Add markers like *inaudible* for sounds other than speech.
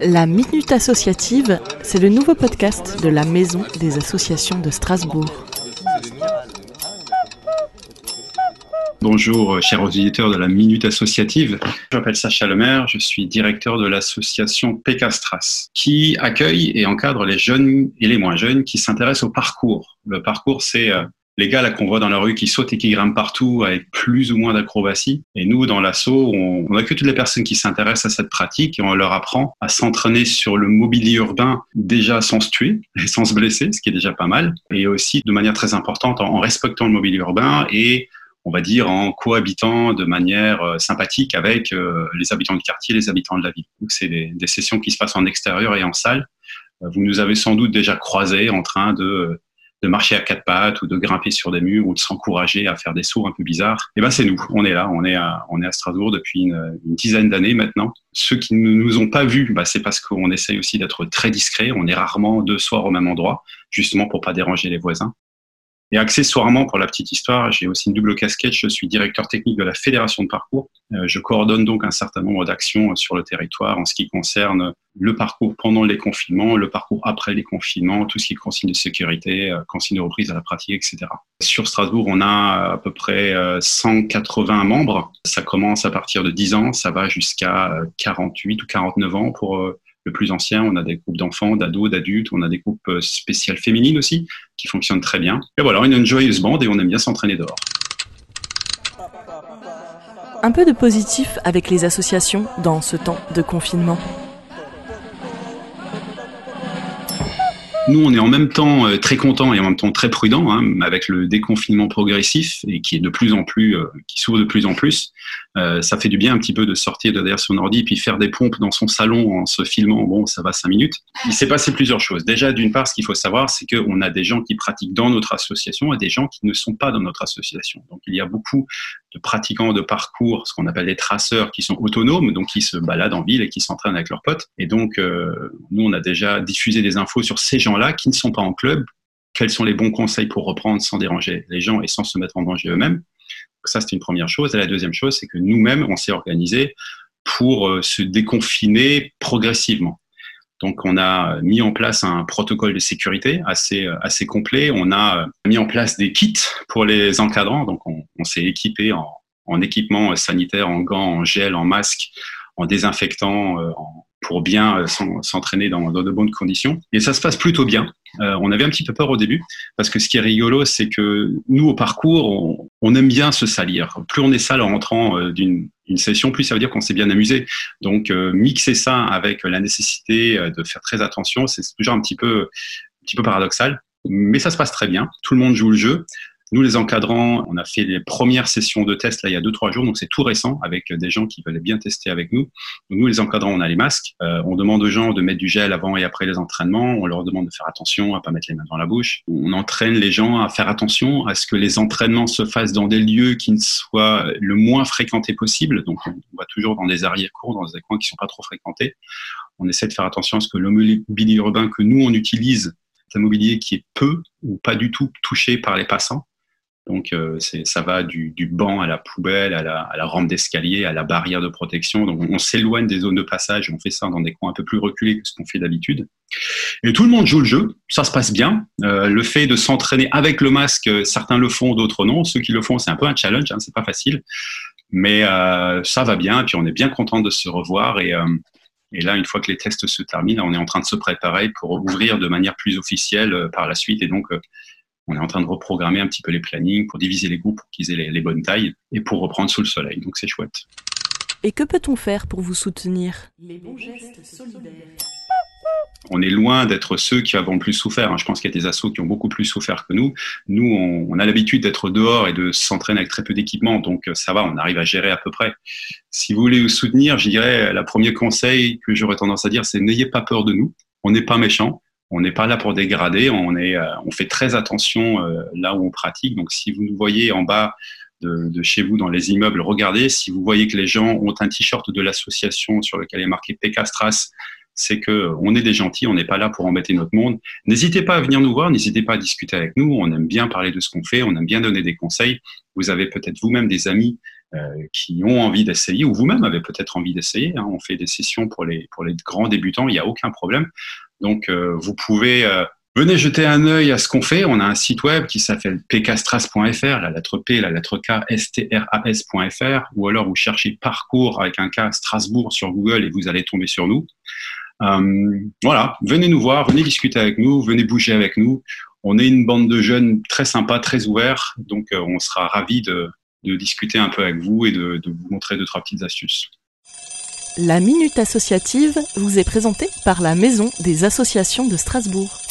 La Minute Associative, c'est le nouveau podcast de la Maison des Associations de Strasbourg. Bonjour, chers auditeurs de la Minute Associative. Je m'appelle Sacha Lemaire, je suis directeur de l'association Pecastras, qui accueille et encadre les jeunes et les moins jeunes qui s'intéressent au parcours. Le parcours, c'est euh, les gars là qu'on voit dans la rue qui sautent et qui grimpent partout avec plus ou moins d'acrobatie. Et nous, dans l'assaut, on, on accueille toutes les personnes qui s'intéressent à cette pratique et on leur apprend à s'entraîner sur le mobilier urbain déjà sans se tuer *laughs* et sans se blesser, ce qui est déjà pas mal. Et aussi de manière très importante en, respectant le mobilier urbain et on va dire en cohabitant de manière euh, sympathique avec euh, les habitants du quartier, les habitants de la ville. Donc c'est des, des, sessions qui se passent en extérieur et en salle. Euh, vous nous avez sans doute déjà croisés en train de de marcher à quatre pattes ou de grimper sur des murs ou de s'encourager à faire des sauts un peu bizarres. Eh ben c'est nous, on est là, on est à, on est à Strasbourg depuis une, dizaine d'années maintenant. Ceux qui ne nous ont pas vus, bah, c'est parce qu'on essaye aussi d'être très discret. On est rarement deux soirs au même endroit, justement pour pas déranger les voisins. Et accessoirement, pour la petite histoire, j'ai aussi une double casquette. Je suis directeur technique de la Fédération de parcours. Euh, je coordonne donc un certain nombre d'actions sur le territoire en ce qui concerne le parcours pendant les confinements, le parcours après les confinements, tout ce qui est consigne de sécurité, euh, consigne de reprise à la pratique, etc. Sur Strasbourg, on a à peu près 180 euh, membres. Ça commence à partir de 10 ans, ça va jusqu'à 48 ou 49 ans pour le plus ancien, on a des groupes d'enfants, d'ados, d'adultes, on a des groupes euh, spéciales féminines aussi qui fonctionnent très bien. Et voilà, on a une joyeuse bande et on aime bien s'entraîner dehors. Un peu de positif avec les associations dans ce temps de confinement. Nous, on est en même temps euh, très content et en même temps très prudent hein, avec le déconfinement progressif et qui est de plus en plus, euh, qui s'ouvre de plus en plus. Euh, ça fait du bien un petit peu de sortir de derrière son ordi puis faire des pompes dans son salon en se filmant. Bon, ça va cinq minutes. Il s'est passé plusieurs choses. Déjà, d'une part, ce qu'il faut savoir, c'est qu'on a des gens qui pratiquent dans notre association et des gens qui ne sont pas dans notre association. Donc, il y a beaucoup de pratiquants de parcours, ce qu'on appelle des traceurs, qui sont autonomes, donc qui se baladent en ville et qui s'entraînent avec leurs potes. Et donc, euh, nous, on a déjà diffusé des infos sur ces gens-là qui ne sont pas en club. Quels sont les bons conseils pour reprendre sans déranger les gens et sans se mettre en danger eux-mêmes? Ça, c'est une première chose. Et la deuxième chose, c'est que nous-mêmes, on s'est organisé pour euh, se déconfiner progressivement. Donc, on a mis en place un protocole de sécurité assez, euh, assez complet. On a mis en place des kits pour les encadrants. Donc, on, s'est équipé en, en, équipement sanitaire, en gants, en gel, en masque, en désinfectant, euh, pour bien euh, s'entraîner dans, de bonnes conditions. Et ça se passe plutôt bien. Euh, on avait un petit peu peur au début, parce que ce qui est rigolo, c'est que nous, au parcours, on, on, aime bien se salir. Plus on est sale en rentrant d'une une session, plus ça veut dire qu'on s'est bien amusé. Donc, mixer ça avec la nécessité de faire très attention, c'est toujours un petit peu, un petit peu paradoxal. Mais ça se passe très bien. Tout le monde joue le jeu. Nous, les encadrants, on a fait les premières sessions de test là il y a deux trois jours, donc c'est tout récent avec des gens qui veulent bien tester avec nous. Donc, nous, les encadrants, on a les masques. Euh, on demande aux gens de mettre du gel avant et après les entraînements. On leur demande de faire attention à pas mettre les mains dans la bouche. On entraîne les gens à faire attention à ce que les entraînements se fassent dans des lieux qui ne soient le moins fréquentés possible. Donc, on va toujours dans des arrière-cours, dans des coins qui sont pas trop fréquentés. On essaie de faire attention à ce que le mobilier urbain que nous on utilise c'est un mobilier qui est peu ou pas du tout touché par les passants. Donc, euh, ça va du, banc à la poubelle, à la, rampe d'escalier, à la barrière de protection. Donc, on, s'éloigne des zones de passage. On fait ça dans des coins un peu plus reculés que ce qu'on fait d'habitude. Et tout le monde joue le jeu. Ça se passe bien. Euh, le fait de s'entraîner avec le masque, certains le font, d'autres non. Ceux qui le font, c'est un peu un challenge. Hein, c'est pas facile. Mais euh, ça va bien. Puis, on est bien content de se revoir. Et, et là, une fois que les tests se terminent, on est en train de se préparer pour ouvrir de manière plus officielle par la suite. Et donc, on est en train de reprogrammer un petit peu les plannings pour diviser les groupes pour qu'ils aient les, bonnes tailles et pour reprendre sous le soleil. Donc c'est chouette. Et que peut-on faire pour vous soutenir? Les bons gestes solidaires. On est loin d'être ceux qui avons le plus souffert. Hein. Je pense qu'il y a des assos qui ont beaucoup plus souffert que nous. Nous, on, a l'habitude d'être dehors et de s'entraîner avec très peu d'équipement, donc euh, ça va, on arrive à gérer à peu près. Si vous voulez vous soutenir, je dirais, le premier conseil que j'aurais tendance à dire, c'est n'ayez pas peur de nous. On n'est pas méchants on n'est pas là pour dégrader, on, est, euh, on fait très attention euh, là où on pratique. Donc si vous nous voyez en bas de, chez vous dans les immeubles, regardez. Si vous voyez que les gens ont un t-shirt de l'association sur lequel est marqué Pécastras, c'est que on est des gentils, on n'est pas là pour embêter notre monde. N'hésitez pas à venir nous voir, n'hésitez pas à discuter avec nous. On aime bien parler de ce qu'on fait, on aime bien donner des conseils. Vous avez peut-être vous-même des amis qui ont envie d'essayer, ou vous-même avez peut-être envie d'essayer. Hein. On fait des sessions pour les grands débutants, il n'y a aucun problème. Donc, vous pouvez Venez jeter un œil à ce qu'on fait. On a un site web qui s'appelle pkstras.fr, la lettre P, la lettre K, stras.fr, ou alors vous cherchez parcours avec un K Strasbourg sur Google et vous allez tomber sur nous. Euh, voilà, venez nous voir, venez discuter avec nous, venez bouger avec nous. On est une bande de jeunes très sympas, très ouverts, donc euh, on sera ravis de, discuter un peu avec vous et de, de vous montrer deux, trois petites astuces. La Minute Associative vous est présentée par la Maison des Associations de Strasbourg.